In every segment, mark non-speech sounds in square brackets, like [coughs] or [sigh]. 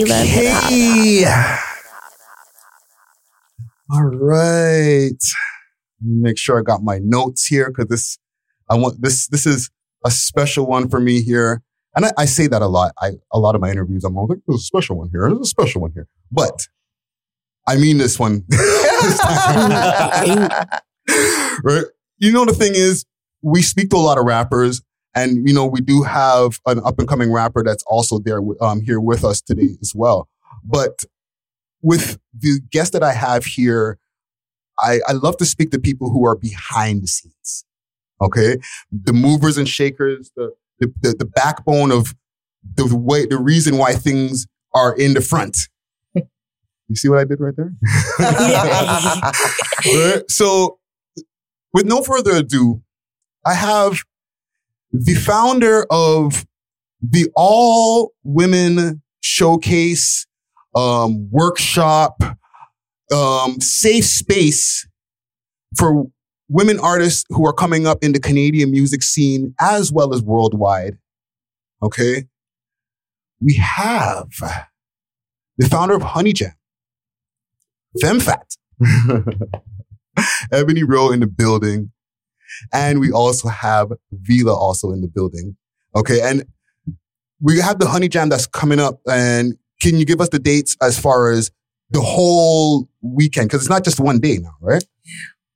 Okay. All right. Make sure I got my notes here because this, I want this. This is a special one for me here, and I, I say that a lot. I a lot of my interviews, I'm like, "There's a special one here. There's a special one here," but I mean this one. [laughs] [laughs] right? You know, the thing is, we speak to a lot of rappers, and you know, we do have an up and coming rapper that's also there um, here with us today as well. But with the guest that I have here, I, I love to speak to people who are behind the scenes. Okay, the movers and shakers, the the, the, the backbone of the way, the reason why things are in the front. You see what I did right there? [laughs] [laughs] So, with no further ado, I have the founder of the all women showcase, um, workshop, um, safe space for women artists who are coming up in the Canadian music scene as well as worldwide. Okay. We have the founder of Honey Jam, Phem Phat, [laughs] Ebonnie Rowe in the building. And we also have Vila also in the building. Okay. And we have the Honey Jam that's coming up. And can you give us the dates as far as the whole weekend? Because it's not just one day now, right?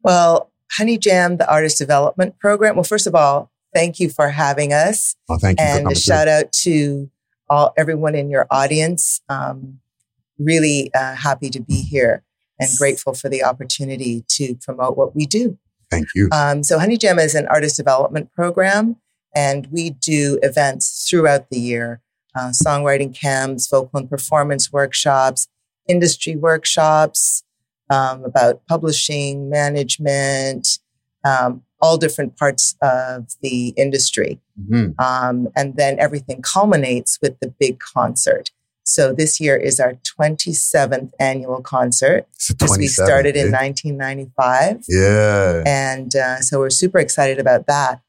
Well, Honey Jam, the artist development program. Well, first of all, thank you for having us. Oh, thank you. And a shout out to all everyone in your audience. Um, really uh, happy to be here and grateful for the opportunity to promote what we do. Thank you. Um, so Honey Jam is an artist development program, and we do events throughout the year: uh, songwriting camps, vocal and performance workshops, industry workshops um, about publishing, management, um, all different parts of the industry. Mhm. Um, and then everything culminates with the big concert. So this year is our 27th annual concert. Because we started in eh? 1995. Yeah. And uh, so we're super excited about that.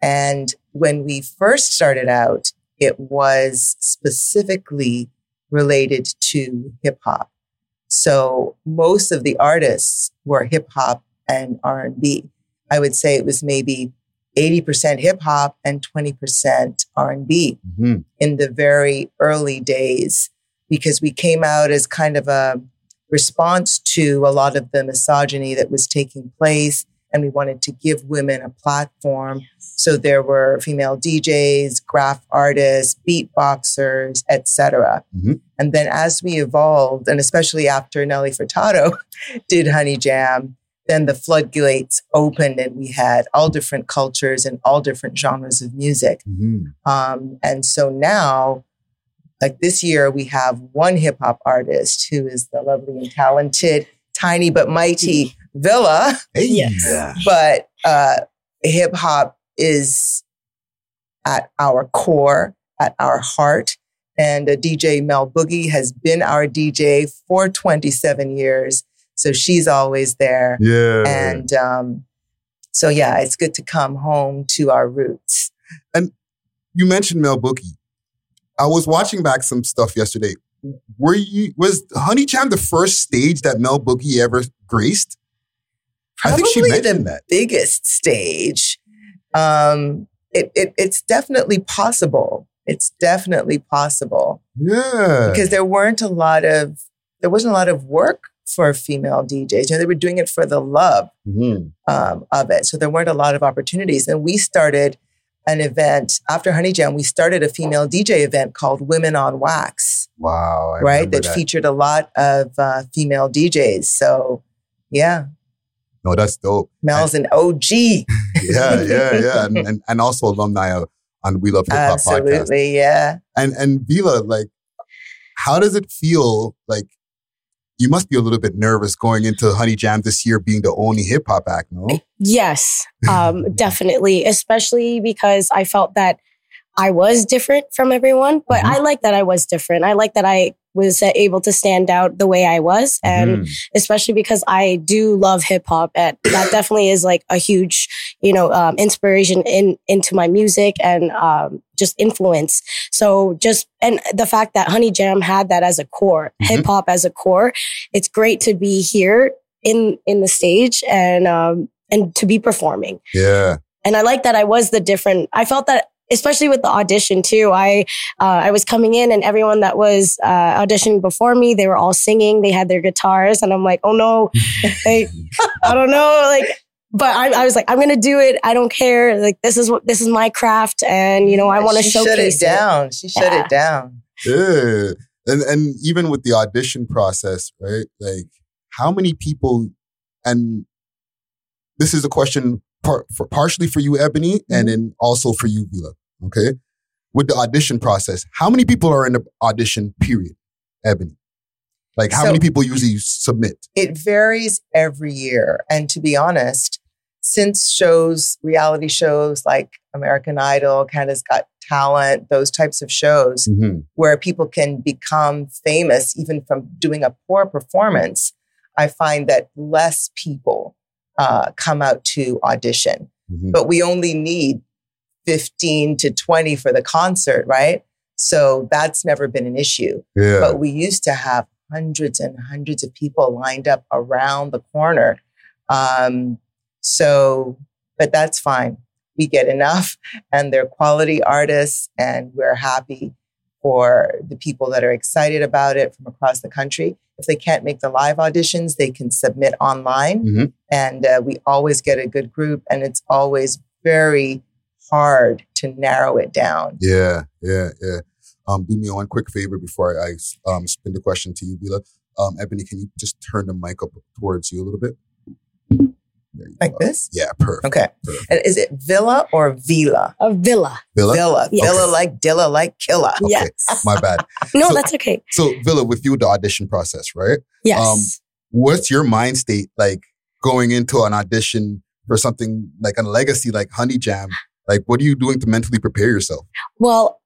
And when we first started out, it was specifically related to hip hop. So most of the artists were hip hop and R&B. I would say it was maybe 80% hip hop and 20% R&B Mhm. in the very early days because we came out as kind of a response to a lot of the misogyny that was taking place and we wanted to give women a platform so there were female DJs, graf artists, beatboxers, etc. Mhm. And then as we evolved and especially after Nelly Furtado [laughs] did Honey Jam, then the floodgates opened and we had all different cultures and all different genres of music. Mhm. Um, and so now, like this year, we have one hip hop artist who is the lovely and talented, tiny but mighty Villa. Hey. Yes. But uh, hip hop is at our core, at our heart. And uh, DJ Mel Boogie has been our DJ for 27 years. So she's always there. Yeah. And um, so, yeah, it's good to come home to our roots. And you mentioned Mel Boogie. I was watching back some stuff yesterday. Were you was Honey Jam the first stage that Mel Boogie ever graced? I think she Probably mentioned the that. biggest stage. Um, it, it, it's definitely possible. It's definitely possible Yeah. because there weren't a lot of there wasn't a lot of work for female DJs. You know, they were doing it for the love Mhm. um, of it, so there weren't a lot of opportunities. And we started an event after Honey Jam. We started a female DJ event called Women on Wax, Wow. I right? remember That, featured a lot of uh, female DJs. So, yeah, No, that's dope. Mel's an OG. [laughs] Yeah, yeah, yeah. And, [laughs] and, and also alumni of, on We Love Hip Hop podcast. Absolutely, yeah. And and Vila, like, how does it feel? Like, you must be a little bit nervous going into Honey Jam this year, being the only hip hop act, no? Yes, [laughs] um, definitely, especially because I felt that I was different from everyone, but Mhm. I like that I was different. I like that I was uh, able to stand out the way I was. And Mhm. especially because I do love hip hop. And that [coughs] definitely is like a huge, you know, um, inspiration in, into my music and, um, just influence. So just, and the fact that Honey Jam had that as a core, Mhm. hip hop as a core, it's great to be here in, in the stage and, um, and to be performing. yeah. And I like that I was the different, I felt that especially with the audition too. I, uh, I was coming in and everyone that was, uh, auditioning before me, they were all singing. They had their guitars and I'm like, oh no, [laughs] like, I don't know, like, but I, I was like, I'm going to do it. I don't care. Like, this is what, this is my craft. And, you know, I want to She showcase shut it down. She shut Yeah. it down. Yeah. And and even with the audition process, right? Like how many people and this is a question par- for partially for you, Ebonnie, and then also for you, Vila. Okay. With the audition process, how many people are in the audition period, Ebonnie? Like how So- many people usually submit? It varies every year. And to be honest, since shows, reality shows like American Idol, Canada's Got Talent, those types of shows Mhm. where people can become famous even from doing a poor performance, I find that less people uh, come out to audition. Mhm. But we only need 15 to 20 for the concert, right? So that's never been an issue. Yeah. But we used to have hundreds and hundreds of people lined up around the corner. Um, so, but that's fine. We get enough, [laughs] and they're quality artists, and we're happy for the people that are excited about it from across the country. If they can't make the live auditions, they can submit online, Mhm. and uh, we always get a good group, and it's always very hard to narrow it down. Yeah, yeah, yeah. Um, do me one quick favor before I um, spin the question to you, Vila. Um, Ebonnie, can you just turn the mic up towards you a little bit? Like go. this? Yeah, perfect. Okay. Perfect. And is it Villa or Vila? a villa. Villa? Villa. Yes. Villa like Dilla like Killa. Okay, Yes. my bad. [laughs] No, So- that's okay. So, Villa, with you, the audition process, right? Yes. Um, What's your mind state like going into an audition for something like a legacy like Honey Jam? Like, what are you doing to mentally prepare yourself? Well,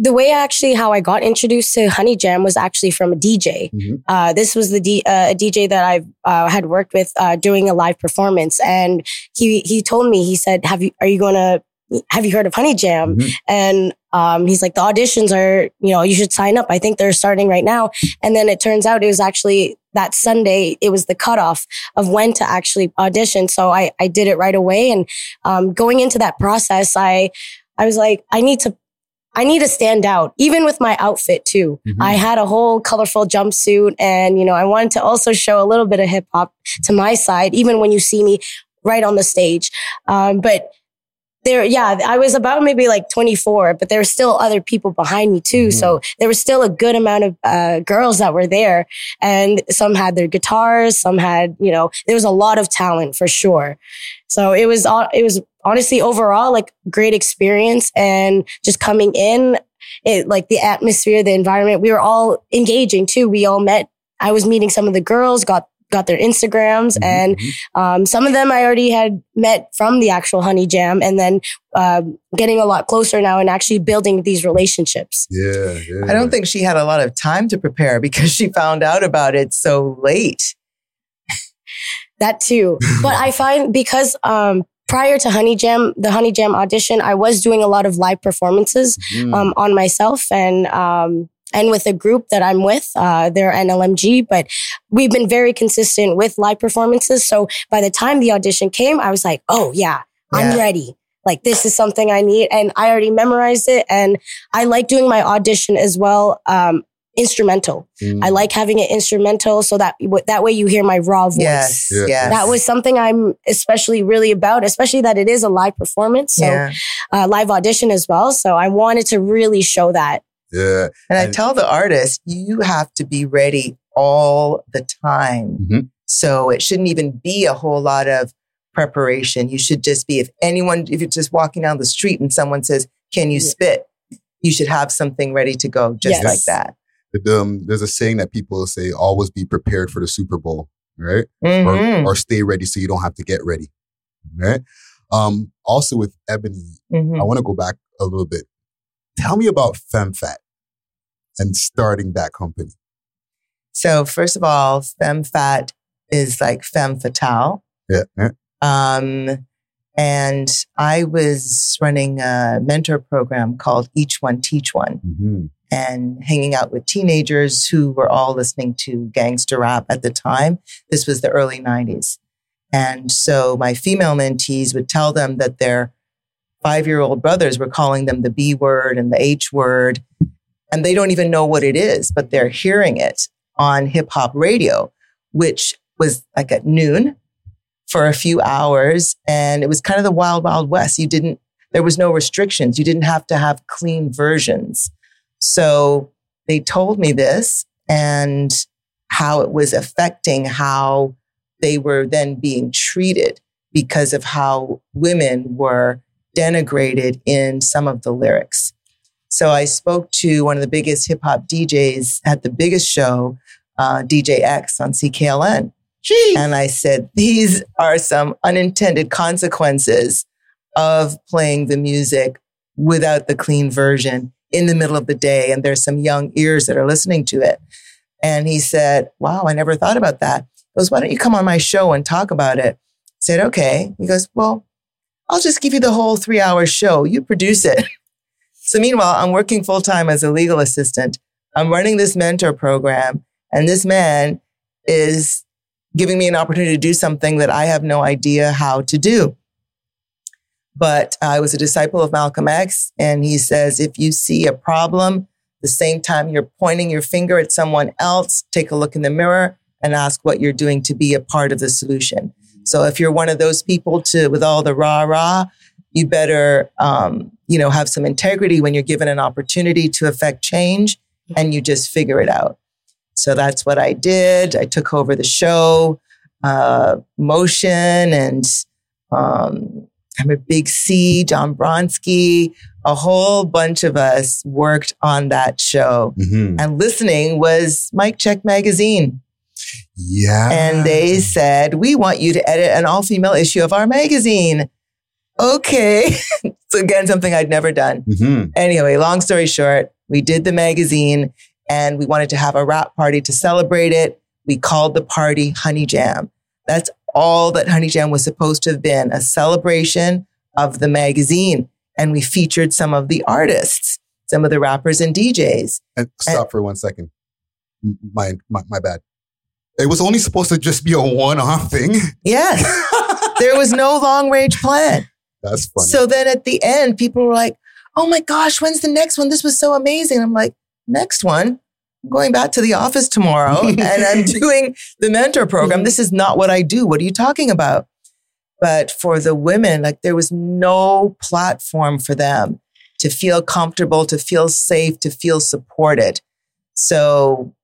the way actually how I got introduced to Honey Jam was actually from a DJ. Mhm. Uh, this was the D, uh, a DJ that I uh, had worked with uh, doing a live performance, and he he told me he said, "Have you are you gonna have you heard of Honey Jam?" Mhm. And um, he's like, "The auditions are you know you should sign up. I think they're starting right now." And then it turns out it was actually that Sunday. It was the cutoff of when to actually audition. So I I did it right away, and um, going into that process, I I was like, I need to I need to stand out, even with my outfit too. Mhm. I had a whole colorful jumpsuit and, you know, I wanted to also show a little bit of hip hop to my side, even when you see me right on the stage. Um, but there, yeah, I was about maybe like 24, but there were still other people behind me too. Mhm. So there was still a good amount of uh, girls that were there and some had their guitars, some had, you know, there was a lot of talent for sure. So it was, all it was honestly overall like great experience and just coming in, it like the atmosphere, the environment, we were all engaging too. We all met. I was meeting some of the girls, got got their Instagrams, Mhm, and mhm. um, some of them I already had met from the actual Honey Jam, and then um, getting a lot closer now and actually building these relationships. yeah, yeah. I don't think she had a lot of time to prepare because she found out about it so late. [laughs] That too. but I find because um, prior to Honey Jam, the Honey Jam audition, I was doing a lot of live performances Mhm. um, on myself and um, and with a group that I'm with. Uh, they're NLMG, but we've been very consistent with live performances. So by the time the audition came, I was like, oh yeah, I'm ready. Like this is something I need, and I already memorized it. And I like doing my audition as well. Um, instrumental. Mm. I like having it instrumental so that that way you hear my raw voice. Yes. Yeah. Yes. That was something I'm especially really about, especially that it is a live performance, so yeah. uh, live audition as well. So I wanted to really show that. Yeah. And I And- tell the artist, you have to be ready all the time. Mhm. So it shouldn't even be a whole lot of preparation. You should just be, if anyone, if you're just walking down the street and someone says, Can you Yeah. spit? You should have something ready to go just Yes. like that. The, um, there's a saying that people say, always be prepared for the Super Bowl, right? Mhm. Or, or stay ready so you don't have to get ready, right? Um, also with Ebonnie, Mhm. I want to go back a little bit. Tell me about Phem Phat and starting that company. So first of all, Phem Phat is like femme fatale. Yeah. yeah. Um, and I was running a mentor program called Each One Teach One Mm-hmm. and hanging out with teenagers who were all listening to gangster rap at the time. This was the early 90s. And so my female mentees would tell them that their five year old brothers were calling them the B word and the H word. And they don't even know what it is, but they're hearing it on hip hop radio, which was like at noon for a few hours. And it was kind of the wild, wild west. You didn't, there was no restrictions. You didn't have to have clean versions. So they told me this and how it was affecting how they were then being treated because of how women were denigrated in some of the lyrics. So I spoke to one of the biggest hip hop DJs at the biggest show, uh, DJ X on CKLN. And I said, these are some unintended consequences of playing the music without the clean version in the middle of the day. And there's some young ears that are listening to it. And he said, wow, I never thought about that. He goes, why don't you come on my show and talk about it? I said, okay. He goes, well, I'll just give you the whole three hour show. You produce it. So meanwhile, I'm working full time as a legal assistant. I'm running this mentor program and this man is giving me an opportunity to do something that I have no idea how to do. But I was a disciple of Malcolm X and he says, if you see a problem, the same time you're pointing your finger at someone else, take a look in the mirror and ask what you're doing to be a part of the solution. So if you're one of those people to, with all the rah rah, you better, um, you know, have some integrity when you're given an opportunity to affect change and you just figure it out. So that's what I did. I took over the show, uh, motion and, um, I'm a big C, John Bronsky, a whole bunch of us worked on that show. Mm-hmm. And listening was Mic Check Magazine. Yeah. And they said, We want you to edit an all female issue of our magazine. Okay. [laughs] so, again, something I'd never done. Mm-hmm. Anyway, long story short, we did the magazine and we wanted to have a rap party to celebrate it. We called the party Honey Jam. That's all that Honey Jam was supposed to have been a celebration of the magazine. And we featured some of the artists, some of the rappers and DJs. And stop for one second. My, my my bad. It was only supposed to just be a one-off thing. Yes, [laughs] there was no long range plan. That's funny. So then at the end, people were like, oh my gosh, when's the next one? This was so amazing. I'm like, next one? I'm going back to the office tomorrow [laughs] and I'm doing the mentor program. This is not what I do. What are you talking about? But for the women, like there was no platform for them to feel comfortable, to feel safe, to feel supported. So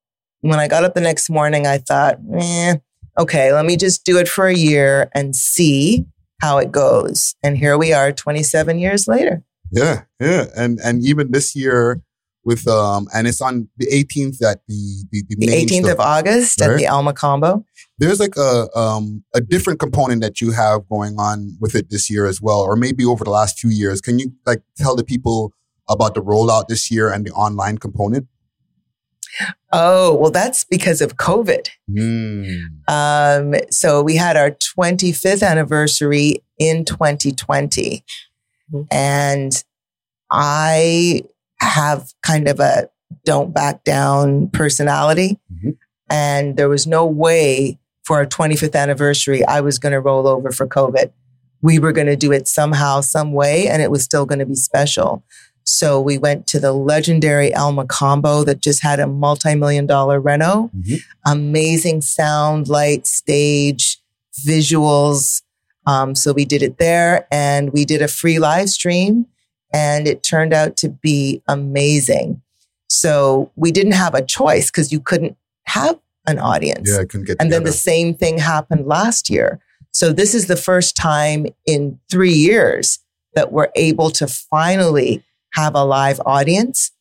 when I got up the next morning, I thought, eh, okay, let me just do it for a year and see how it goes. And here we are 27 years later. yeah, yeah. And and even this year with um and it's on the 18th at the the, the, The main 18th of stuff. August at the El Mocambo. There's like a um a different component that you have going on with it this year as well, or maybe over the last few years. Can you like tell the people about the rollout this year and the online component? Oh, well, that's because of COVID. Mm. Um, so we had our 25th anniversary in 2020. Mhm. And I have kind of a don't back down personality. Mhm. And there was no way for our 25th anniversary I was going to roll over for COVID. We were going to do it somehow, some way, and it was still going to be special. So we went to the legendary El Mocambo that just had a multi million dollar reno Mhm. amazing sound, light, stage, visuals. Um, so we did it there and we did a free live stream and it turned out to be amazing. So we didn't have a choice because you couldn't have an audience. Yeah, I couldn't get And then the same thing happened last year. So this is the first time in three years that we're able to finally have a live audience.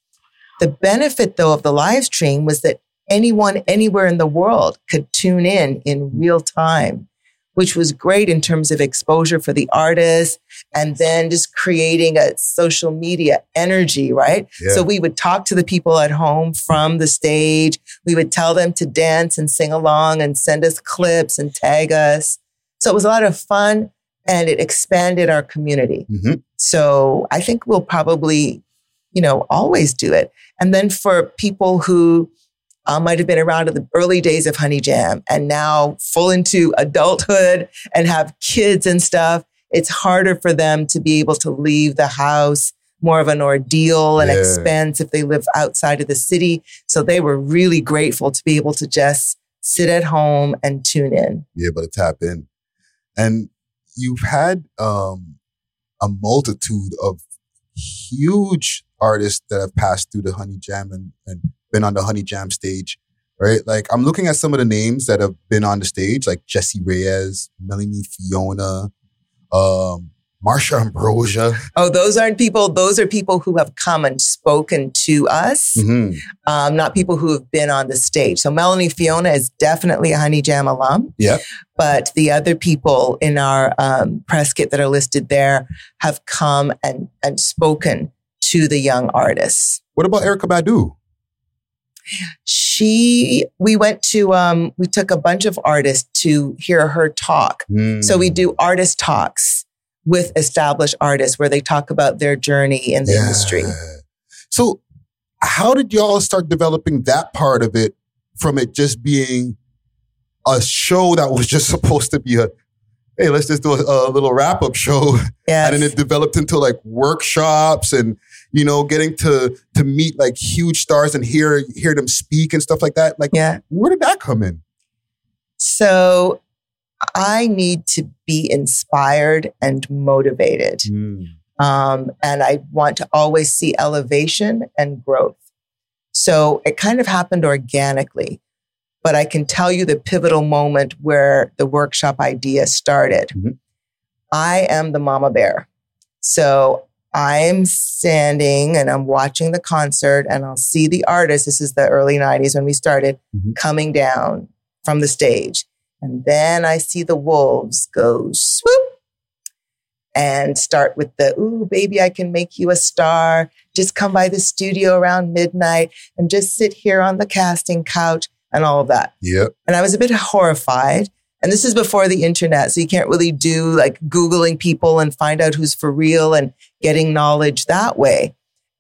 The benefit though of the live stream was that anyone anywhere in the world could tune in in real time. which was great in terms of exposure for the artists and then just creating a social media energy, right? Yeah. So we would talk to the people at home from the stage. We would tell them to dance and sing along and send us clips and tag us. So it was a lot of fun and it expanded our community. Mhm. So I think we'll probably, you know, always do it. And then for people who uh, might have been around in the early days of Honey Jam and now full into adulthood and have kids and stuff, it's harder for them to be able to leave the house. More of an ordeal and Yeah. expense if they live outside of the city. So they were really grateful to be able to just sit at home and tune in. be able to tap in. And you've had um, a multitude of huge artists that have passed through the Honey Jam and, and been on the Honey Jam stage, right? Like I'm looking at some of the names that have been on the stage, like Jessie Reyez, Melanie Fiona, um, Marsha Ambrosius. Oh, those aren't people. Those are people who have come and spoken to us, Mhm. um, not people who have been on the stage. So Melanie Fiona is definitely a Honey Jam alum. Yep. But the other people in our um, press kit that are listed there have come and, and spoken to the young artists. What about Erykah Badu? She, we went to, um, we took a bunch of artists to hear her talk. So we Mm. do artist talks with established artists where they talk about their journey in the industry. Yeah. So, how did y'all start developing that part of it from it just being a show that was just [laughs] supposed to be a, hey, let's just do a, a little wrap up show, Yes. and then it developed into like workshops and you know getting to to meet like huge stars and hear hear them speak and stuff like that. Like, yeah. where did that come in? So I need to be inspired and motivated. Um, and I want to always see elevation and growth. So it kind of happened organically. But I can tell you the pivotal moment where the workshop idea started. Mhm. I am the mama bear. So I'm standing and I'm watching the concert and I'll see the artist. This is the early 90s when we started Mhm. coming down from the stage. And then I see the wolves go swoop and start with the, ooh, baby, I can make you a star. Just come by the studio around midnight and just sit here on the casting couch and all of that. Yep. And I was a bit horrified. And this is before the internet. So you can't really do like Googling people and find out who's for real and getting knowledge that way.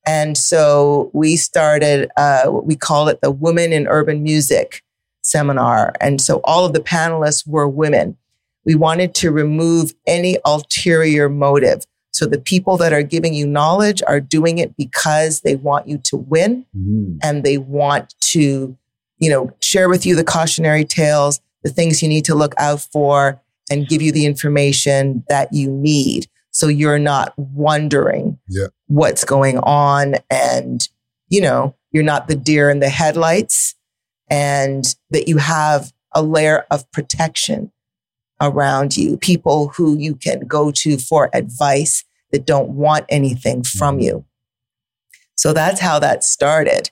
And so we started, uh, what we call it the Woman in Urban Music seminar. And so all of the panelists were women. We wanted to remove any ulterior motive. So the people that are giving you knowledge are doing it because they want you to win Mhm. and they want to, you know, share with you the cautionary tales, the things you need to look out for, and give you the information that you need. So you're not wondering Yeah. what's going on and, you know, you're not the deer in the headlights and that you have a layer of protection around you, people who you can go to for advice that don't want anything from you. So that's how that started.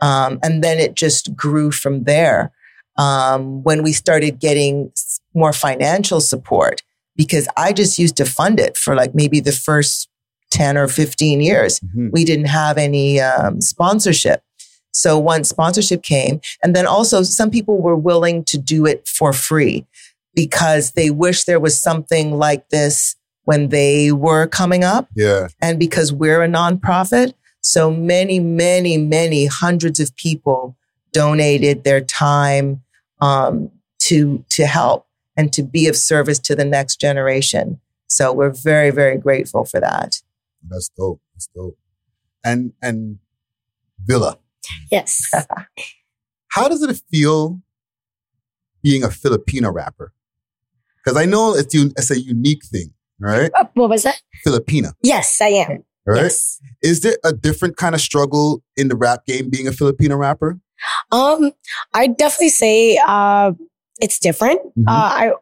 Um, and then it just grew from there. Um, when we started getting more financial support, because I just used to fund it for like maybe the first 10 or 15 years. Mhm. We didn't have any um, sponsorship. So once sponsorship came, and then also some people were willing to do it for free because they wish there was something like this when they were coming up Yeah. and because we're a nonprofit, so many, many, many hundreds of people donated their time um, to to help and to be of service to the next generation. So we're very, very grateful for that. That's dope. That's dope. And and Villa, Yes. [laughs] how does it feel being a Filipino rapper? Because I know it's un- it's a unique thing, right? Uh, what was that? Filipina, Yes, I am. right? Yes. Is there a different kind of struggle in the rap game being a Filipino rapper? Um, I definitely say uh, it's different. Mhm. Uh, I.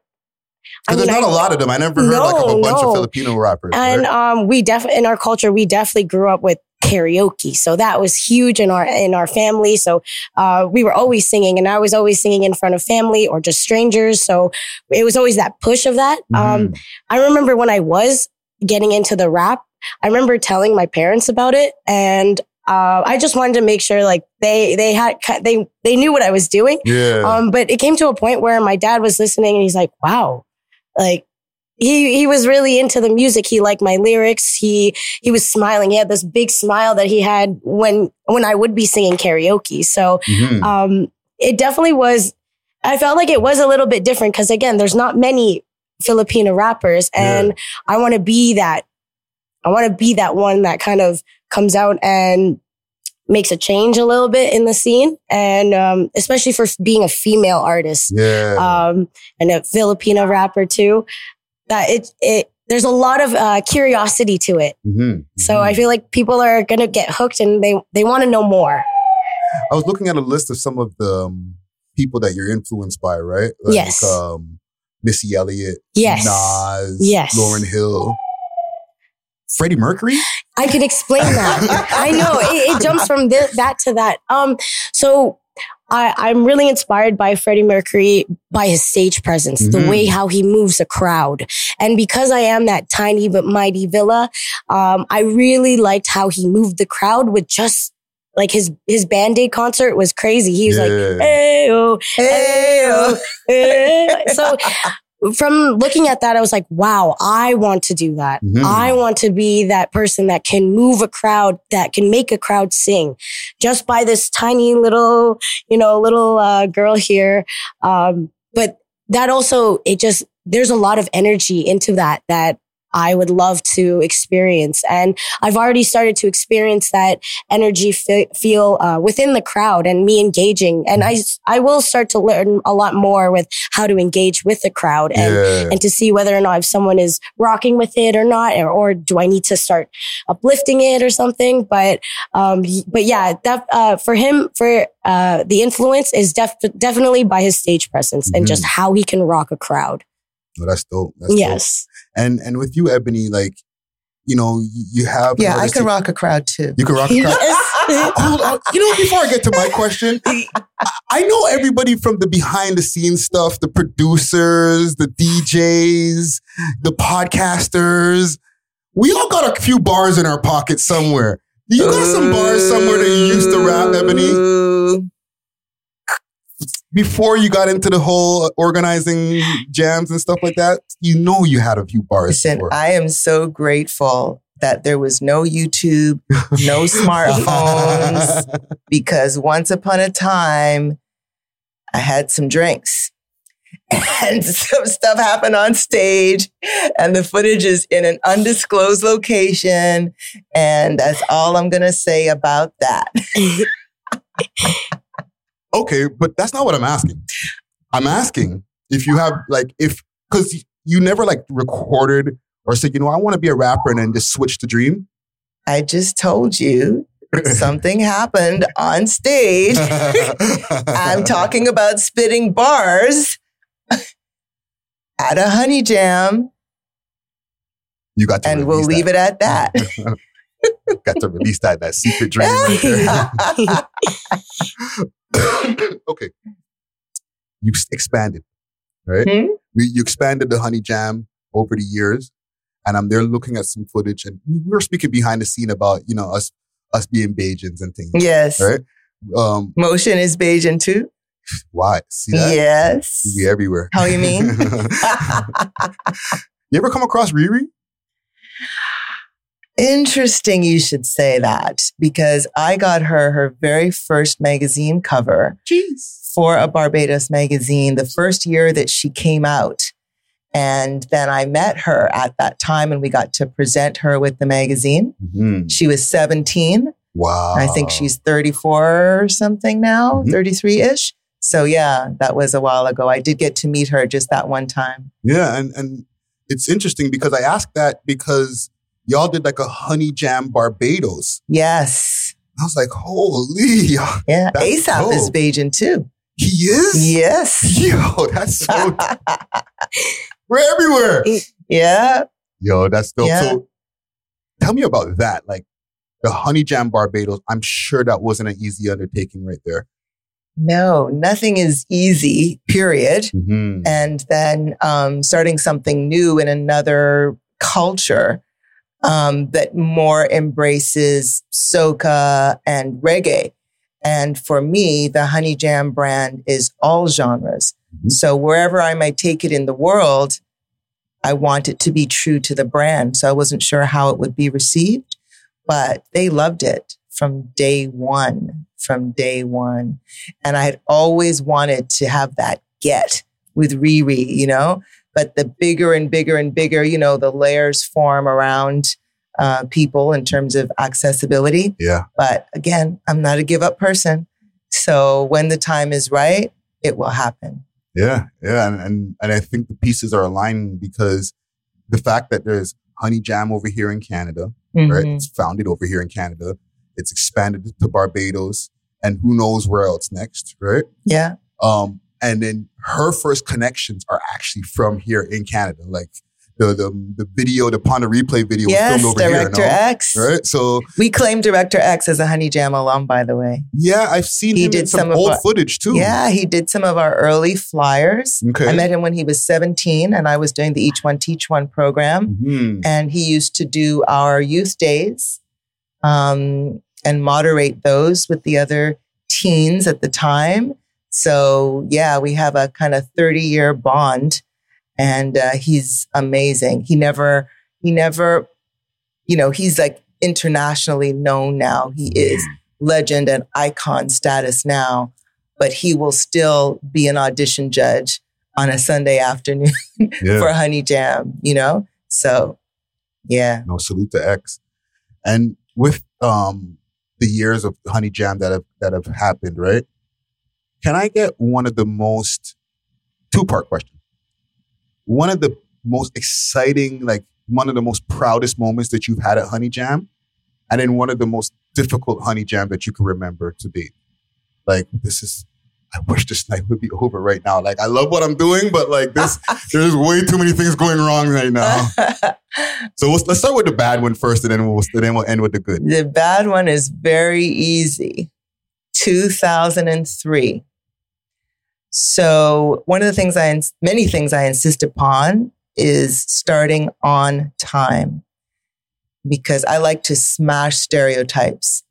I Because there's mean, not I- a lot of them. I never heard like of a No, bunch no. of Filipino rappers. And right? um, we definitely in our culture, we definitely grew up with karaoke. So that was huge in our in our family. So uh, we were always singing, and I was always singing in front of family or just strangers. So it was always that push of that. Um, Mhm. I remember when I was getting into the rap, I remember telling my parents about it, and uh, I just wanted to make sure like they they had they they knew what I was doing. yeah. Um, but it came to a point where my dad was listening and he's like, wow, like he, he was really into the music. He liked my lyrics. He, he was smiling. He had this big smile that he had when, when I would be singing karaoke. So, Mhm. um, it definitely was, I felt like it was a little bit different because again, there's not many Filipino rappers and I want to be that, I want to be that one that kind of comes out and makes a change a little bit in the scene. And, um, especially for being a female artist, yeah. um, and a Filipino rapper too, that it, it, there's a lot of, uh, curiosity to it. Mhm. So Mhm. I feel like people are going to get hooked and they, they want to know more. I was looking at a list of some of the um, people that you're influenced by, right? Like, Yes. Um, Missy Elliott, Yes. Nas, Yes. Lauryn Hill, Freddie Mercury. I could explain that. [laughs] I know it, it jumps from thi- that to that. Um, so I, I'm really inspired by Freddie Mercury by his stage presence, the Mhm. way how he moves a crowd, and because I am that tiny but mighty villa, um, I really liked how he moved the crowd with just like his his Band Aid concert was crazy. He was like, "Hey oh, Hey, hey." so from looking at that, I was like, wow, I want to do that. Mhm. I want to be that person that can move a crowd, that can make a crowd sing just by this tiny little, you know, little uh, girl here. Um, but that also, it just, there's a lot of energy into that, that I would love to experience. And I've already started to experience that energy fe- feel uh, within the crowd and me engaging. And I, I will start to learn a lot more with how to engage with the crowd and yeah. and to see whether or not if someone is rocking with it or not, or, or do I need to start uplifting it or something? But, um, but yeah, that, uh, for him, for, uh, the influence is def- definitely by his stage presence and just how he can rock a crowd. Oh, that's dope. That's dope. yes. And and with you, Ebonnie, like, you know, you, you have. yeah, I artistic- can rock a crowd too. You can rock a crowd. Ah, hold on. You know, before I get to my question, [laughs] I- I know everybody from the behind the scenes stuff, the producers, the DJs, the podcasters. We all got a few bars in our pocket somewhere. You got some bars somewhere that you used to rap, Ebonnie, Ooh. Before you got into the whole organizing jams and stuff like that? You know you had a few bars. Listen, before. I am so grateful that there was no YouTube, no [laughs] smartphones, [laughs] because once upon a time, I had some drinks and [laughs] some stuff happened on stage, and the footage is in an undisclosed location. And that's all I'm going to say about that. Okay, but that's not what I'm asking. I'm asking if you have like if because you never like recorded or said, you know, I want to be a rapper and then just switch to dream. I just told you [laughs] something happened on stage. [laughs] I'm talking about spitting bars at a honey jam, You got to and we'll leave it at that. [laughs] got to release that that secret dream right there. [coughs] okay, you expanded, right? Hmm? We, you expanded the Honey Jam over the years, and I'm there looking at some footage, and we were speaking behind the scene about you know us us being Bajans and things, yes. right? Um, Motion is Bajan too. why? See that? Yes. We everywhere. How you mean? [laughs] you ever come across Riri? Interesting you should say that because I got her her very first magazine cover Jeez. for a Barbados magazine the first year that she came out. And then I met her at that time and we got to present her with the magazine. Mhm. She was 17. Wow. I think she's 34 or something now, Mhm. 33 ish. So yeah, that was a while ago. I did get to meet her just that one time. Yeah, and and it's interesting because I asked that because y'all did like a Honey Jam Barbados. Yes. I was like, holy, Yeah. ASAP is dope. Bajan too. he is. Yes. Yo, that's so. [laughs] We're everywhere. yeah. Yo, that's dope. Yeah. So, tell me about that. Like the Honey Jam Barbados, I'm sure that wasn't an easy undertaking right there. No, nothing is easy, period. Mm-hmm. And then um, starting something new in another culture um, that more embraces soca and reggae. And for me, the Honey Jam brand is all genres. Mhm. So wherever I might take it in the world, I want it to be true to the brand. So I wasn't sure how it would be received, but they loved it from day one, from day one. And I had always wanted to have that get with Riri, you know, but the bigger and bigger and bigger, you know, the layers form around uh, people in terms of accessibility. Yeah. But again, I'm not a give up person. So when the time is right, it will happen. Yeah, yeah, and, and and I think the pieces are aligning because the fact that there's Honey Jam over here in Canada, right? Mhm. It's founded over here in Canada. It's expanded to Barbados, and who knows where else next, right? Yeah. Um, and then her first connections are actually from here in Canada, like the the the video, the Pon de Replay video was filmed over Director here, no? X. right? So We claim Director X as a Honey Jam alum, by the way. yeah, I've seen He him in did some, some old our- footage too. Yeah, he did some of our early flyers. Okay. I met him when he was 17 and I was doing the Each One Teach One program. Mhm. And he used to do our youth days um, and moderate those with the other teens at the time. So, yeah, we have a kind of 30 year bond and uh, he's amazing. He never, he never, you know, he's like internationally known now. He is legend and icon status now, but he will still be an audition judge on a Sunday [laughs] afternoon Yeah. for Honey Jam, you know? So, yeah. No, salute to X. And with um the years of Honey Jam that have that have happened, right? Can I get one of the most two part question? One of the most exciting, like one of the most proudest moments that you've had at Honey Jam, and then one of the most difficult Honey Jam that you can remember to date. Like this is I wish this night would be over right now. Like I love what I'm doing, but like this, [laughs] there's way too many things going wrong right now. [laughs] So let's, let's start with the bad one first, and then we'll and then we'll end with the good. the bad one is very easy 2003. So, one of the things I, many things I insist upon is starting on time because I like to smash stereotypes.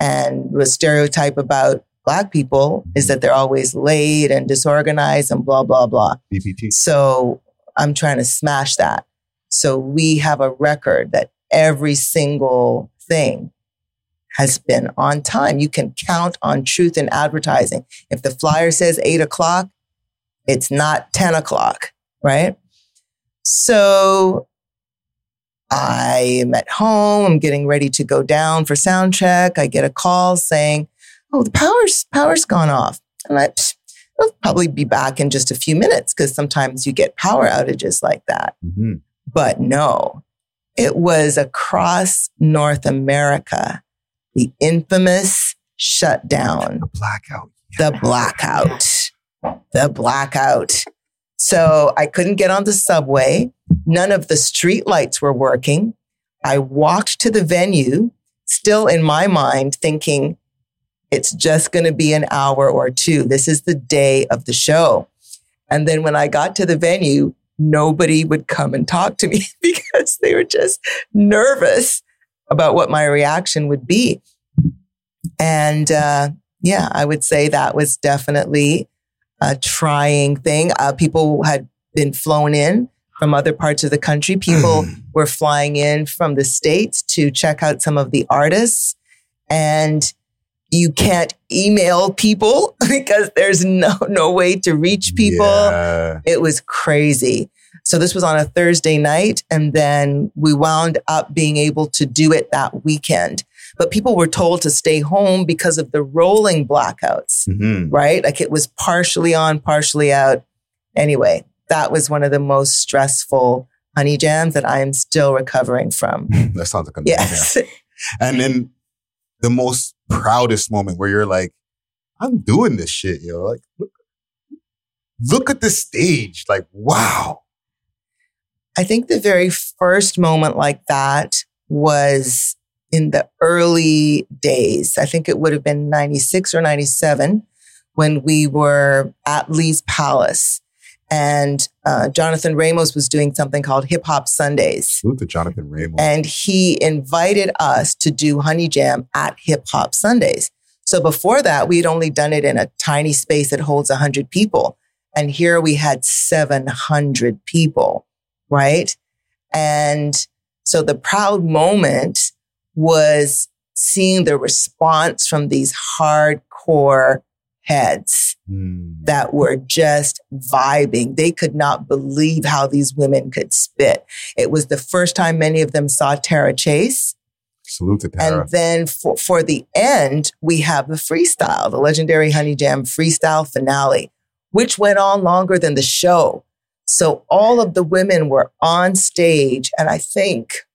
And the stereotype about Black people is that they're always late and disorganized and blah, blah, blah. BPT. So I'm trying to smash that. So we have a record that every single thing has been on time. You can count on truth in advertising. If the flyer says eight o'clock, it's not 10 o'clock, right? So I am at home. I'm getting ready to go down for sound check. I get a call saying, "Oh, the power's power's gone off," and I, "Psh, I'll probably be back in just a few minutes because sometimes you get power outages like that. hmm But no, it was across North America, the infamous shutdown The blackout. the blackout. The blackout. So I couldn't get on the subway. None of the street lights were working. I walked to the venue, still in my mind thinking it's just going to be an hour or two. This is the day of the show. And then when I got to the venue, nobody would come and talk to me [laughs] because they were just nervous about what my reaction would be. And uh, yeah, I would say that was definitely a trying thing. Uh, people had been flown in from other parts of the country. People were flying in from the States to check out some of the artists. And you can't email people [laughs] because there's no, no way to reach people. Yeah. It was crazy. So this was on a Thursday night, and then we wound up being able to do it that weekend. But people were told to stay home because of the rolling blackouts, Mhm. right? Like it was partially on, partially out. Anyway, that was one of the most stressful honey jams that I am still recovering from. [laughs] That sounds like a nightmare. Yes. [laughs] And then the most proudest moment where you're like, I'm doing this shit, yo. Like, look, look at this stage. Like, wow. I think the very first moment like that was in the early days. I think it would have been 96 or 97 when we were at Lee's Palace. And uh, Jonathan Ramos was doing something called Hip Hop Sundays. Salute to Jonathan Ramos. And he invited us to do Honey Jam at Hip Hop Sundays. So before that, we'd only done it in a tiny space that holds 100 people. And here we had 700 people, right? And so the proud moment was seeing the response from these hardcore heads Mm. that were just vibing. They could not believe how these women could spit. It was the first time many of them saw Tara Chase. Salute to Tara. And then for, for the end, we have the freestyle, the legendary Honey Jam freestyle finale, which went on longer than the show. So all of the women were on stage. And I think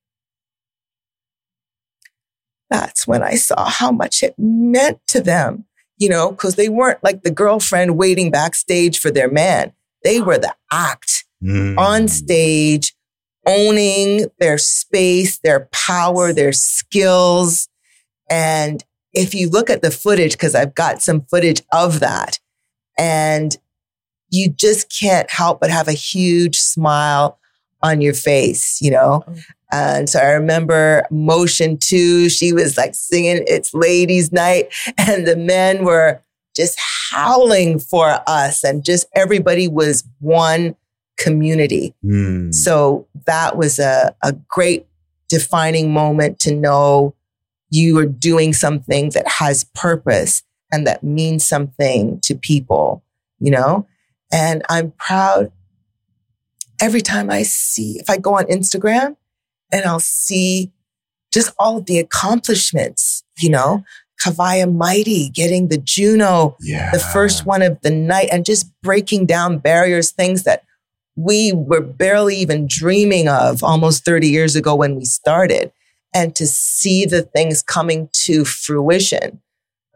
that's when I saw how much it meant to them, you know, because they weren't like the girlfriend waiting backstage for their man. They were the act Mm. on stage, owning their space, their power, their skills. And if you look at the footage, because I've got some footage of that, and you just can't help but have a huge smile on your face, you know? And so I remember Motion 2, she was like singing It's Ladies Night, and the men were just howling for us, and just everybody was one community. Mm. So that was a, a great defining moment to know you are doing something that has purpose and that means something to people, you know? And I'm proud every time I see, if I go on Instagram and I'll see just all of the accomplishments, you know, Haviah Mighty getting the Juno, yeah. the first one of the night, and just breaking down barriers, things that we were barely even dreaming of almost 30 years ago when we started. And to see the things coming to fruition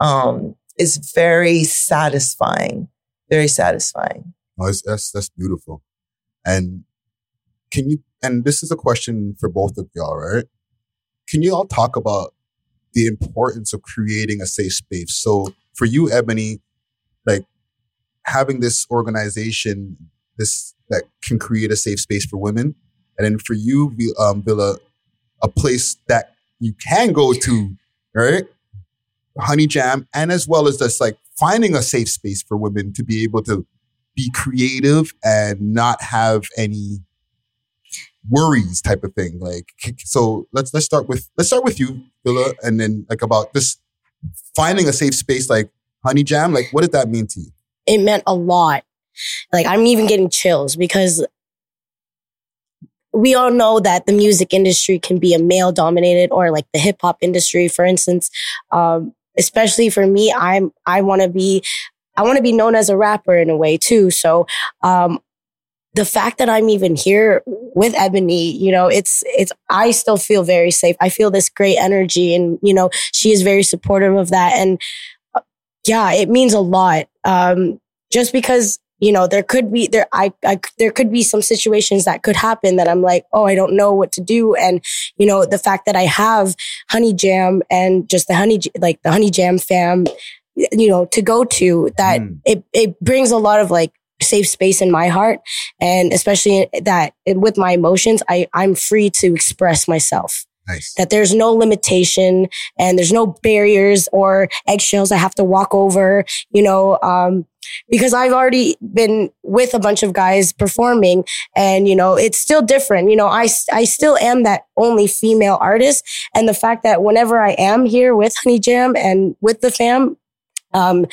um, is very satisfying, very satisfying. Oh, that's that's beautiful. And can you? And this is a question for both of y'all, right? Can you all talk about the importance of creating a safe space? So for you, Ebonnie, like having this organization, this that can create a safe space for women, and then for you, um, Villah, a place that you can go to, right? Honey Jam, and as well as this like finding a safe space for women to be able to be creative and not have any worries type of thing like so let's let's start with let's start with you Villah and then like about this finding a safe space like honey jam like what did that mean to you it meant a lot. Like I'm even getting chills because we all know that the music industry can be a male dominated or like the hip hop industry, for instance. Um, especially for me, I'm, I want to be, I want to be known as a rapper in a way too. So, um, the fact that I'm even here with Ebonnie, you know, it's, it's, I still feel very safe. I feel this great energy and, you know, she is very supportive of that. And uh, yeah, it means a lot. Um, just because you know there could be there I, I there could be some situations that could happen that i'm like oh i don't know what to do. And you know the fact that i have honey jam and just the honey like the honey jam fam you know to go to that Mm. it it brings a lot of like safe space in my heart. And especially that with my emotions i i'm free to express myself nice that there's no limitation and there's no barriers or eggshells I have to walk over, you know, um, because I've already been with a bunch of guys performing and, you know, it's still different. You know, I, I still am that only female artist. And the fact that whenever I am here with Honey Jam and with the fam, um,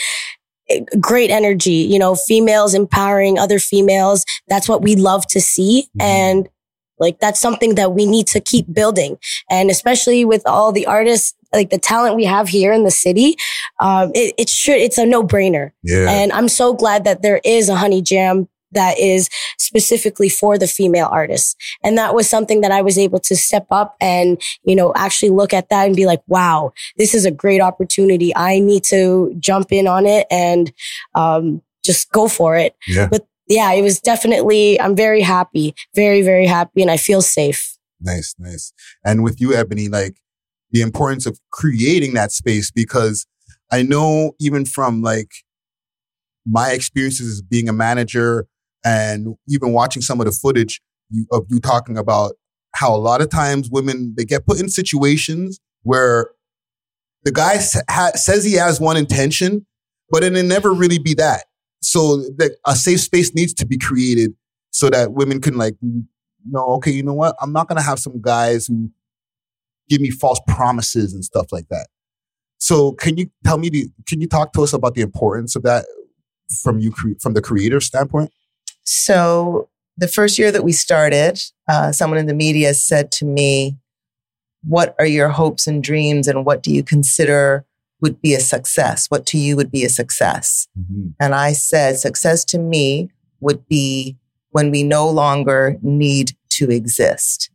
great energy, you know, females empowering other females. That's what we love to see. Mhm. And like that's something that we need to keep building. And especially with all the artists, like the talent we have here in the city, um, it, it should, it's a no brainer. yeah And I'm so glad that there is a honey jam that is specifically for the female artists. And that was something that I was able to step up and, you know, actually look at that and be like, wow, this is a great opportunity. I need to jump in on it and, um, just go for it. yeah But yeah, it was definitely, I'm very happy, very, very happy. And I feel safe. nice nice and with you Ebonnie like the importance of creating that space because I know even from like my experiences as being a manager and even watching some of the footage of you talking about how a lot of times women they get put in situations where the guy ha- says he has one intention, but it never really be that. So that a safe space needs to be created so that women can like know, okay, you know what? I'm not gonna have some guys who give me false promises and stuff like that. So can you tell me the, can you talk to us about the importance of that from you from the creator standpoint? So the first year that we started, uh, someone in the media said to me, "What are your hopes and dreams, and what do you consider would be a success? What to you would be a success?" Mm-hmm. And I said, "Success to me would be when we no longer need to exist,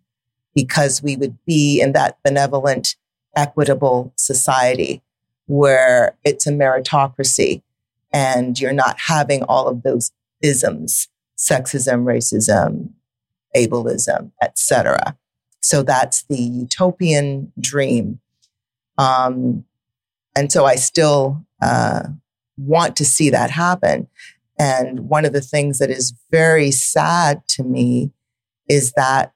because we would be in that benevolent, equitable society." Where it's a meritocracy and you're not having all of those isms sexism, racism, ableism, etc. So that's the utopian dream. Um, and so I still uh, want to see that happen. And one of the things that is very sad to me is that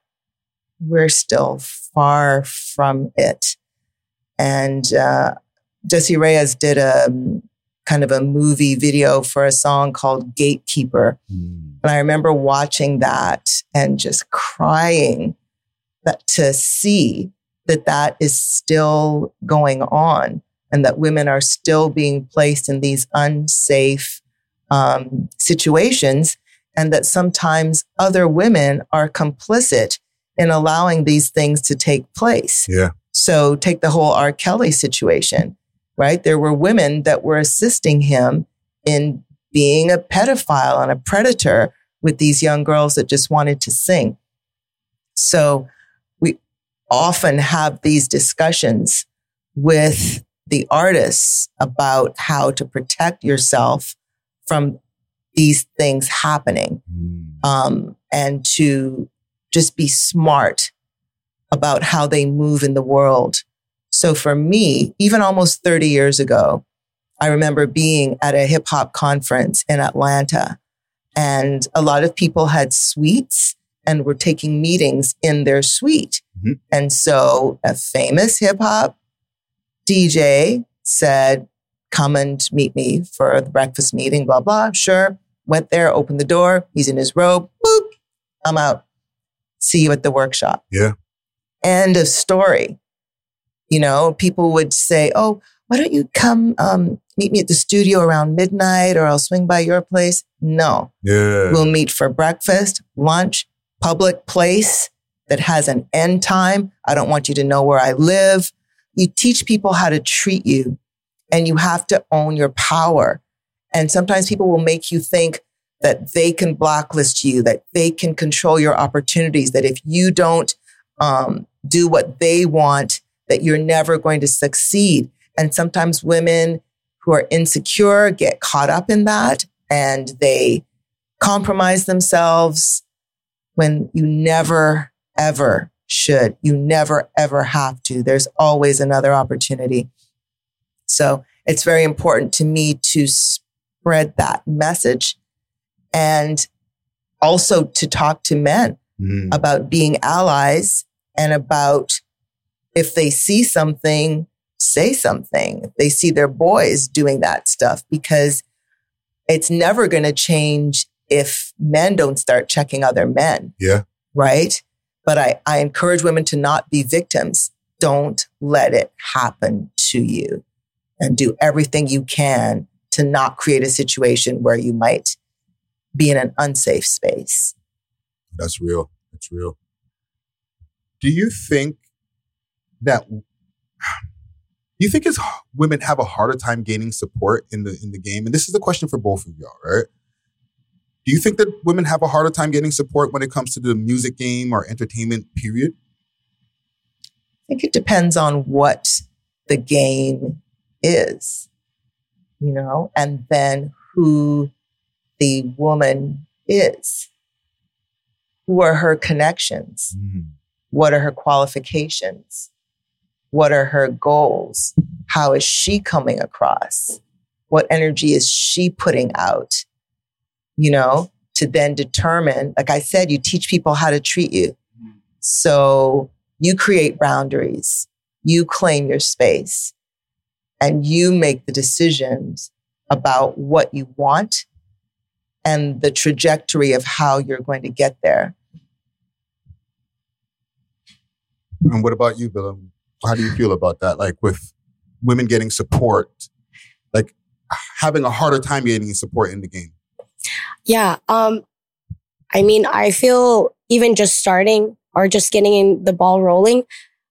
we're still far from it. And uh, Jessie Reyez did a kind of a movie video for a song called Gatekeeper. Mm. And I remember watching that and just crying that to see that that is still going on and that women are still being placed in these unsafe um, situations and that sometimes other women are complicit in allowing these things to take place. Yeah. So take the whole R. Kelly situation right? There were women that were assisting him in being a pedophile and a predator with these young girls that just wanted to sing. So we often have these discussions with the artists about how to protect yourself from these things happening mm. um, and to just be smart about how they move in the world so for me, even almost 30 years ago, I remember being at a hip hop conference in Atlanta and a lot of people had suites and were taking meetings in their suite. Mm-hmm. And so a famous hip hop DJ said, come and meet me for the breakfast meeting, blah, blah. Sure. Went there, opened the door. He's in his robe. Boop. I'm out. See you at the workshop. Yeah. End of story. You know, people would say, Oh, why don't you come um, meet me at the studio around midnight or I'll swing by your place? No. Yeah. We'll meet for breakfast, lunch, public place that has an end time. I don't want you to know where I live. You teach people how to treat you and you have to own your power. And sometimes people will make you think that they can blacklist you, that they can control your opportunities, that if you don't um, do what they want, that you're never going to succeed. And sometimes women who are insecure get caught up in that and they compromise themselves when you never, ever should. You never, ever have to. There's always another opportunity. So it's very important to me to spread that message and also to talk to men mm. about being allies and about if they see something, say something. If they see their boys doing that stuff, because it's never going to change if men don't start checking other men. Yeah. Right. But I, I encourage women to not be victims. Don't let it happen to you and do everything you can to not create a situation where you might be in an unsafe space. That's real. That's real. Do you think that you think is women have a harder time gaining support in the in the game? And this is a question for both of y'all, right? Do you think that women have a harder time getting support when it comes to the music game or entertainment period? I think it depends on what the game is, you know, and then who the woman is. Who are her connections? Mm. What are her qualifications? What are her goals? How is she coming across? What energy is she putting out? You know, to then determine, like I said, you teach people how to treat you. So you create boundaries, you claim your space, and you make the decisions about what you want and the trajectory of how you're going to get there. And what about you, Bill? How do you feel about that? Like with women getting support, like having a harder time getting support in the game. Yeah. Um, I mean, I feel even just starting or just getting in the ball rolling,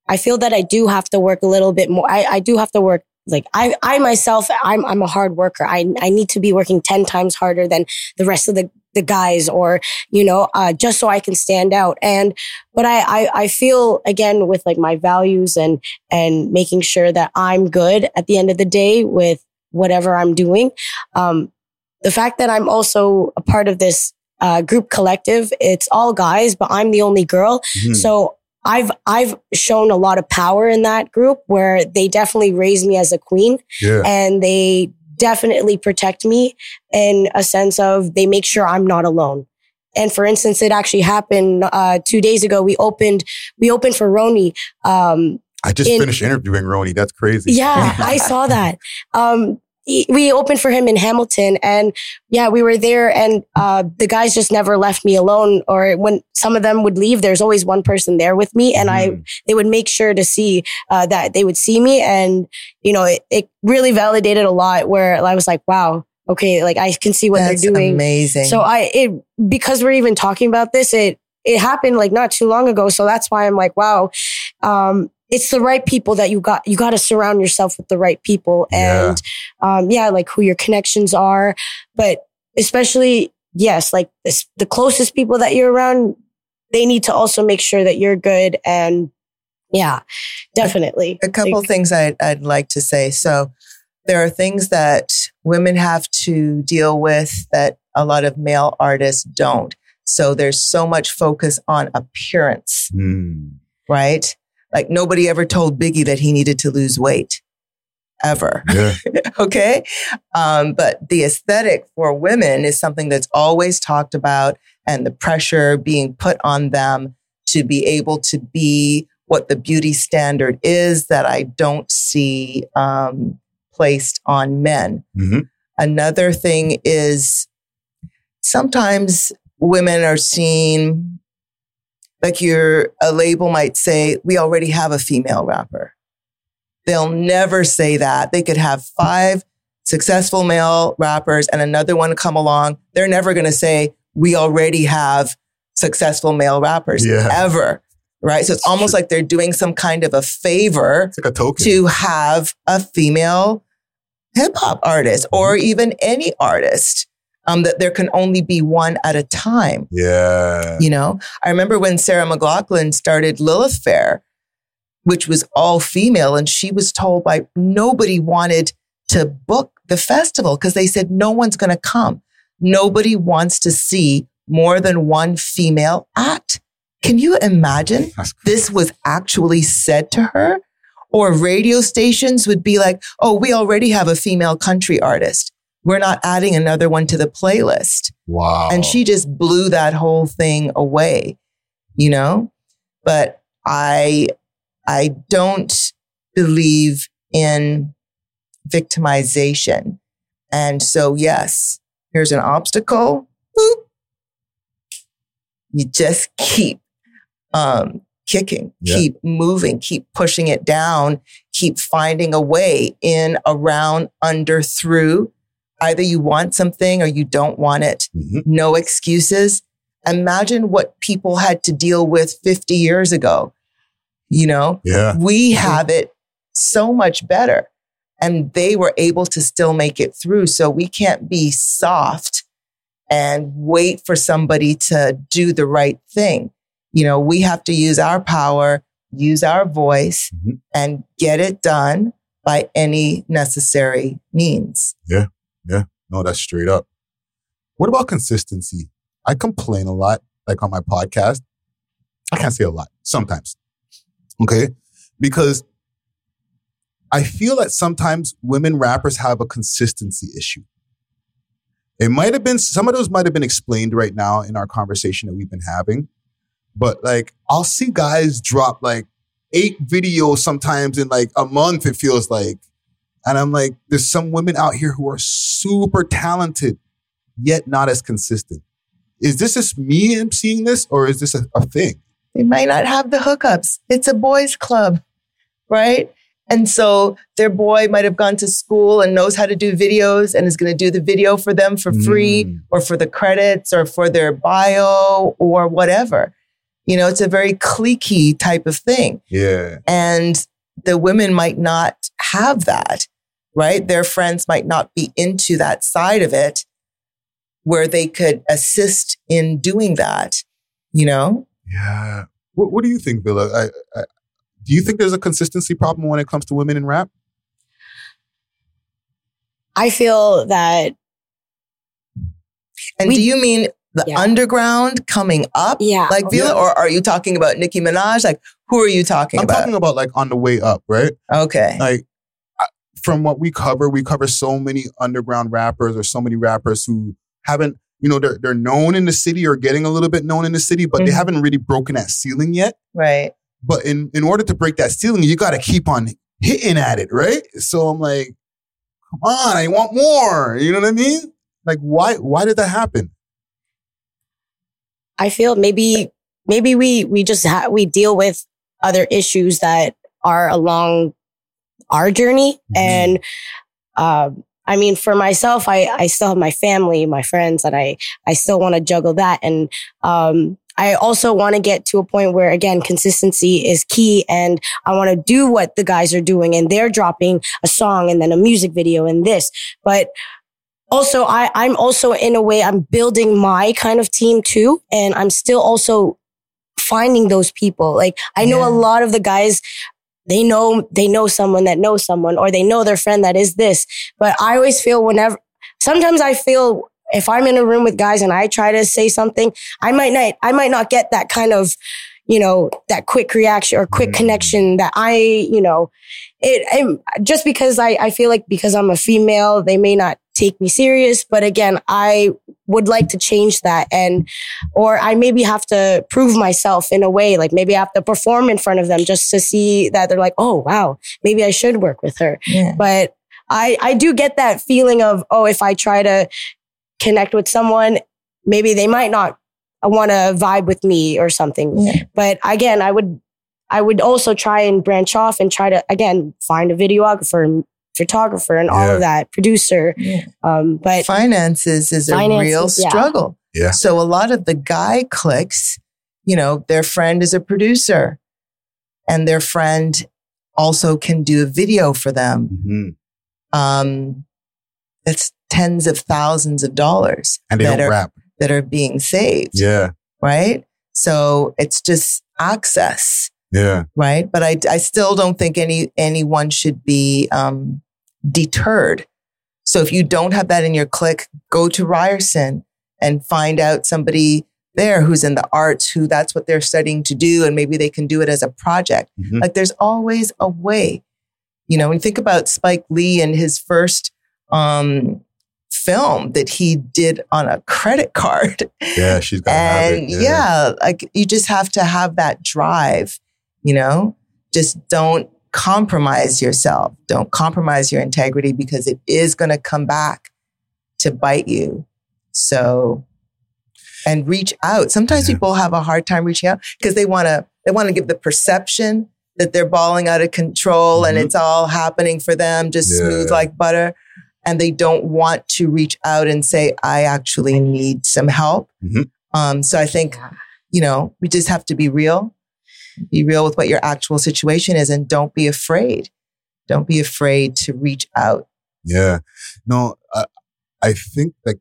I feel that I do have to work a little bit more. I, I do have to work like I, I myself, I'm, I'm a hard worker. I, I need to be working 10 times harder than the rest of the, the guys or, you know, uh, just so I can stand out. And, but I, I, I feel again with like my values and, and making sure that I'm good at the end of the day with whatever I'm doing. Um, the fact that I'm also a part of this uh, group collective, it's all guys, but I'm the only girl. Mm-hmm. So I've I've shown a lot of power in that group where they definitely raise me as a queen yeah. and they definitely protect me in a sense of they make sure I'm not alone. And for instance, it actually happened uh, two days ago. We opened we opened for Roni. Um, I just in, finished interviewing Roni. That's crazy. Yeah, I saw that. [laughs] Um, we opened for him in Hamilton and yeah, we were there and, uh, the guys just never left me alone. Or when some of them would leave, there's always one person there with me and mm. I, they would make sure to see, uh, that they would see me. And, you know, it, it really validated a lot where I was like, wow, okay, like I can see what That's they're doing. Amazing. So I, it, because we're even talking about this, it, it happened like not too long ago. So that's why I'm like, wow. Um, it's the right people that you got. You got to surround yourself with the right people and, yeah. um, yeah, like who your connections are. But especially, yes, like this, the closest people that you're around, they need to also make sure that you're good. And yeah, definitely. A, a couple like, things I'd, I'd like to say. So there are things that women have to deal with that a lot of male artists don't. So there's so much focus on appearance, mm. right? Like nobody ever told Biggie that he needed to lose weight ever. Yeah. [laughs] okay. Um, but the aesthetic for women is something that's always talked about and the pressure being put on them to be able to be what the beauty standard is that I don't see um, placed on men. Mm-hmm. Another thing is sometimes women are seen like your a label might say, we already have a female rapper. They'll never say that. They could have five successful male rappers and another one come along. They're never going to say, we already have successful male rappers yeah. ever. Right. So it's almost like they're doing some kind of a favor like a to have a female hip hop artist or mm-hmm. even any artist um, that there can only be one at a time. Yeah. You know, I remember when Sarah McLachlan started Lilith Fair, which was all female, and she was told by nobody wanted to book the festival because they said no one's going to come. Nobody wants to see more than one female act. Can you imagine this was actually said to her? Or radio stations would be like, oh, we already have a female country artist we're not adding another one to the playlist. Wow. And she just blew that whole thing away, you know? But I, I don't believe in victimization. And so, yes, here's an obstacle. Boop. You just keep um, kicking, yeah. keep moving, keep pushing it down, keep finding a way in, around, under, through Either you want something or you don't want it. Mm-hmm. No excuses. Imagine what people had to deal with 50 years ago. You know, yeah. we have it so much better and they were able to still make it through. So we can't be soft and wait for somebody to do the right thing. You know, we have to use our power, use our voice mm-hmm. and get it done by any necessary means. Yeah. Yeah. No, that's straight up. What about consistency? I complain a lot, like on my podcast. I can't say a lot sometimes. Okay. Because I feel that sometimes women rappers have a consistency issue. It might have been some of those might have been explained right now in our conversation that we've been having. But like I'll see guys drop like eight videos sometimes in like a month, it feels like. And I'm like, there's some women out here who are super talented, yet not as consistent. Is this just me seeing this or is this a, a thing? They might not have the hookups. It's a boys club, right? And so their boy might have gone to school and knows how to do videos and is going to do the video for them for free Mm. or for the credits or for their bio or whatever. You know, it's a very cliquey type of thing. Yeah. And the women might not have that, right? Their friends might not be into that side of it where they could assist in doing that, you know? Yeah. What, what do you think, Villah? I, I, do you think there's a consistency problem when it comes to women in rap? I feel that And We- do you mean the Yeah. underground coming up? Yeah. Like Villah, Yeah. or are you talking about Nicki Minaj? Like, who are you talking about? I'm talking about like on the way up, right? okay. Like I- from what we cover, we cover so many underground rappers or so many rappers who haven't, you know, they're they're known in the city or getting a little bit known in the city, but they Mhm. haven't really broken that ceiling yet. Right. But in in order to break that ceiling, you got to keep on hitting at it, right? So I'm like, come on, I want more. You know what I mean? Like, why why did that happen? I feel maybe maybe we we just ha- we deal with other issues that are along our journey Mhm. and um I mean for myself I I still have my family my friends and I I still want to juggle that and um I also want to get to a point where again consistency is key and I want to do what the guys are doing and they're dropping a song and then a music video and this but also I, I'm also in a way I'm building my kind of team too. And I'm still also finding those people. Like I know Yeah. a lot of the guys, they know, they know someone that knows someone or they know their friend that is this. But I always feel whenever, sometimes I feel if I'm in a room with guys and I try to say something, I might not, I might not get that kind of, you know, that quick reaction or quick Mm. connection that I, you know, it, it just because I, I feel like because I'm a female, they may not take me serious. But again, I would like to change that. And, or I maybe have to prove myself in a way, like maybe I have to perform in front of them just to see that they're like, oh, wow, maybe I should work with her. Yeah. But I, I do get that feeling of, oh, if I try to connect with someone, maybe they might not want to vibe with me or something. Yeah. But again, I would, I would also try and branch off and try to, again, find a videographer and photographer and all of that producer. Yeah. Um, but Finances is a real struggle. Yeah. So a lot of the guy clicks, you know, their friend is a producer and their friend also can do a video for them. Mhm. Um, it's tens of thousands of dollars And they that don't are, rap. that are being saved. Yeah. Right. So it's just access. Yeah. right? But I, I still don't think any anyone should be um, deterred. So if you don't have that in your clique, go to Ryerson and find out somebody there who's in the arts, who that's what they're studying to do, and maybe they can do it as a project. Mhm. Like there's always a way. You know, when you think about Spike Lee and his first um, film that he did on a credit card, Yeah. She's got and it. yeah. like you just have to have that drive, you know? Just don't compromise yourself. Don't compromise your integrity because it is going to come back to bite you. So, and reach out. Sometimes Yeah. people have a hard time reaching out because they want to, they want to give the perception that they're balling out of control and Mhm. it's all happening for them, just Yeah. smooth like butter. And they don't want to reach out and say, I actually need some help. Mhm. Um, so I think, you know, we just have to be real, be real with what your actual situation is and don't be afraid. Don't be afraid to reach out. Yeah. No, I, I think like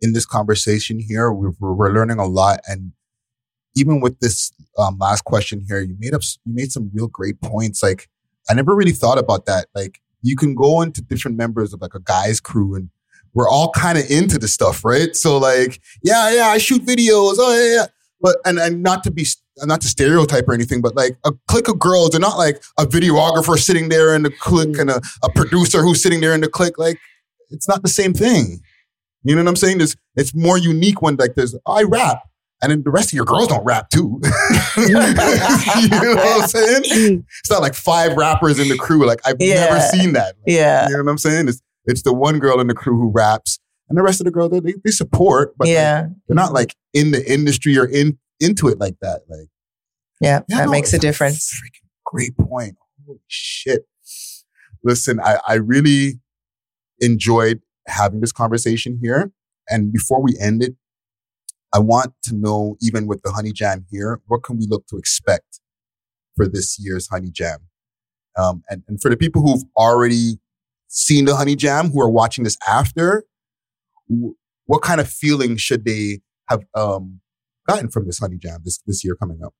in this conversation here, we're we're learning a lot. And even with this um, last question here, you made up, you made some real great points. Like I never really thought about that. Like you can go into different members of like a guy's crew and we're all kind of into the stuff, right? So like, yeah, yeah, I shoot videos. Oh yeah, yeah. But and and not to be not to stereotype or anything, but like a clique of girls, they're not like a videographer sitting there in the clique and a, a producer who's sitting there in the clique. Like it's not the same thing. You know what I'm saying? It's it's more unique when like there's I rap. And then the rest of your girls don't rap too. [laughs] you know what I'm saying? It's not like five rappers in the crew. Like I've Yeah. never seen that. Like, Yeah. You know what I'm saying? It's it's the one girl in the crew who raps, and the rest of the girls they, they support, but like, yeah. they're not like in the industry or in into it like that. Like Yeah. yeah, that no, makes a difference. freaking great point. Holy shit! Listen, I I really enjoyed having this conversation here, and before we end it, I want to know, even with the Honey Jam here, what can we look to expect for this year's Honey Jam? Um, and, and for the people who've already seen the Honey Jam, who are watching this after, what kind of feeling should they have um, gotten from this Honey Jam this, this year coming up?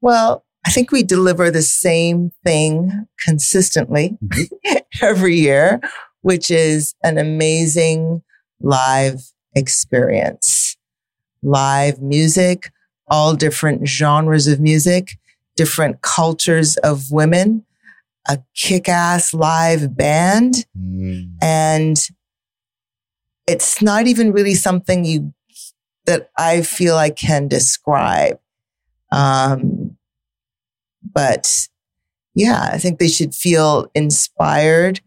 Well, I think we deliver the same thing consistently [laughs] every year, which is an amazing live experience. Live music, all different genres of music, different cultures of women, a kick ass live band. And it's not even really something you that I feel I can describe. Um, but yeah, I think they should feel inspired,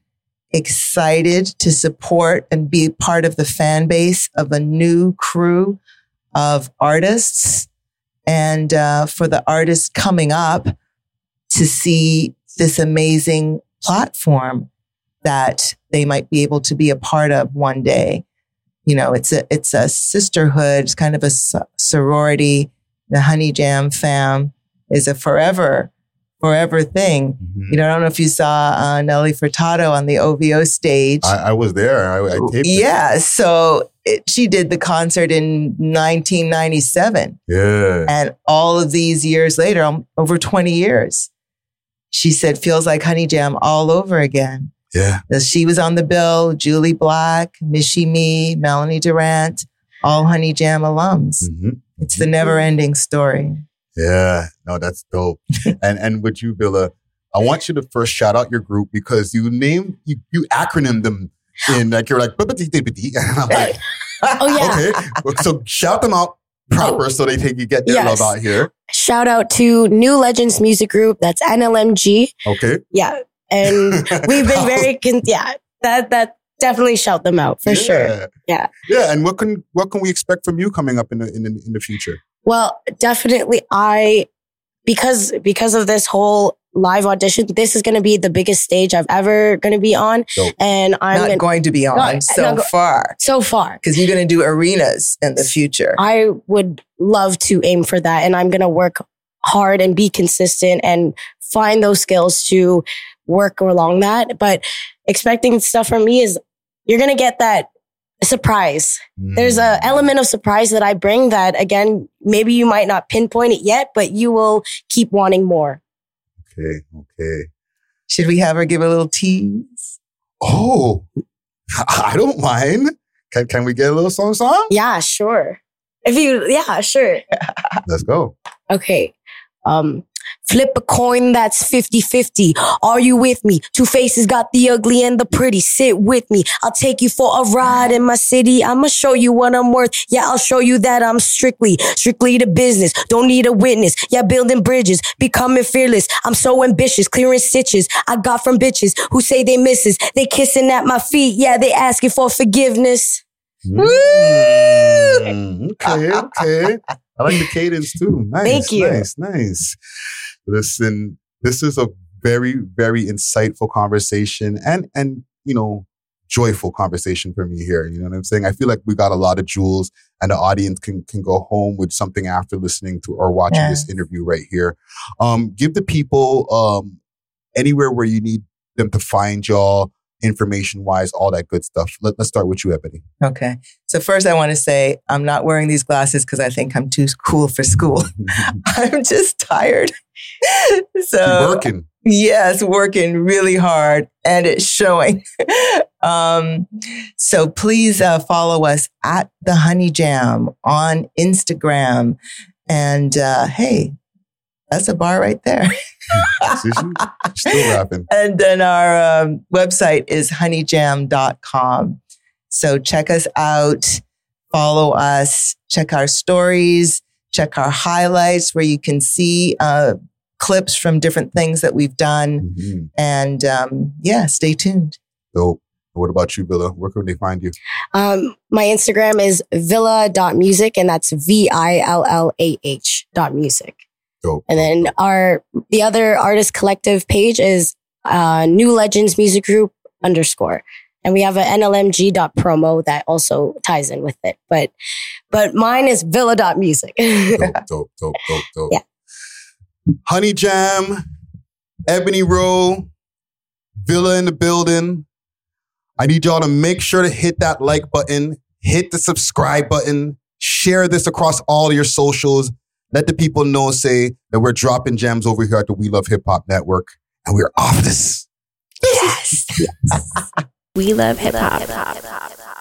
excited to support and be part of the fan base of a new crew of artists. And uh, for the artists coming up to see this amazing platform that they might be able to be a part of one day. You know, it's a it's a sisterhood, it's kind of a sorority. The Honey Jam fam is a forever, forever thing. Mhm. You know, I don't know if you saw uh, Nelly Furtado on the OVO stage. I, I was there. I, I taped it. yeah, so it, she did the concert in 1997. Yeah. And all of these years later, um, over 20 years, she said, feels like Honey Jam all over again. Yeah. She was on the bill, Jully Black, Michie Mee, Melanie Durrant, all Honey Jam alums. Mhm. It's the never ending story. Yeah. No, that's dope. [laughs] and and with you, Billa, I want you to first shout out your group because you name you you acronym them in like you're like [laughs] and I'm like, Oh yeah. okay. So shout them out proper so they think you get their Yes. love out here. Shout out to New Legends Music Group. That's NLMG. Okay. Yeah. And [laughs] we've been very, con- yeah, that, that definitely shout them out for sure. Yeah. Yeah. And what can what can we expect from you coming up in the in the, in the future? Well, definitely I, because, because of this whole live audition, this is going to be the biggest stage I've ever going to be on. Dope. And I'm Not gonna, going to be on Not- so not far so far. because you're going to do arenas in the future. I would love to aim for that. And I'm going to work hard and be consistent and find those skills to work along that. But expecting stuff from me is you're going to get that surprise. There's Mm. a element of surprise that I bring that again, maybe you might not pinpoint it yet, but you will keep wanting more. Okay. Okay. Should we have her give a little tease? Oh, [laughs] I don't mind. Can, can we get a little song song? Yeah, sure. If you, yeah, sure. Let's go. Okay. Um, flip a coin that's 50 50. Are you with me? Two faces got the ugly and the pretty. Sit with me. I'll take you for a ride in my city. I'ma show you what I'm worth. Yeah, I'll show you that I'm strictly, strictly to business. Don't need a witness. Yeah, building bridges, becoming fearless. I'm so ambitious, clearing stitches. I got from bitches who say they misses. They kissing at my feet. Yeah, they asking for forgiveness. Mm, okay, okay. [laughs] I like the cadence too. [laughs] Nice. Thank you. Nice, nice. Listen, this is a very, very insightful conversation and and you know, joyful conversation for me here. You know what I'm saying? I feel like we got a lot of jewels and the audience can can go home with something after listening to or watching Yeah. this interview right here. Um, give the people um anywhere where you need them to find y'all information wise, all that good stuff. Let, let's start with you, Ebonnie. Okay. So first I want to say I'm not wearing these glasses because I think I'm too cool for school. [laughs] [laughs] I'm just tired. [laughs] so working. yes, working really hard and it's showing. Um, so please uh, follow us at the Honey Jam on Instagram. And uh, hey, that's a bar right there. Still rapping. [laughs] And then our um, website is honeyjam.com. So check us out, follow us, check our stories, check our highlights where you can see uh, clips from different things that we've done. Mm-hmm. And um, yeah, stay tuned. Dope. What about you, Villah? Where can they find you? Um, my Instagram is villah.music and that's V-I-L-L-A-H dot music. Dope. And then our, the other artist collective page is, uh, New Legends Music Group underscore. And we have a NLMG dot promo that also ties in with it. But, but mine is villah dot music. [laughs] dope, dope, dope, dope, dope. Yeah. Honey Jam, Ebonnie Rowe, Villah in the building. I need y'all to make sure to hit that like button, hit the subscribe button, share this across all your socials. Let the people know, say that we're dropping gems over here at the We Love Hip Hop Network, and we're off this. Yes. [laughs] we love hip hop.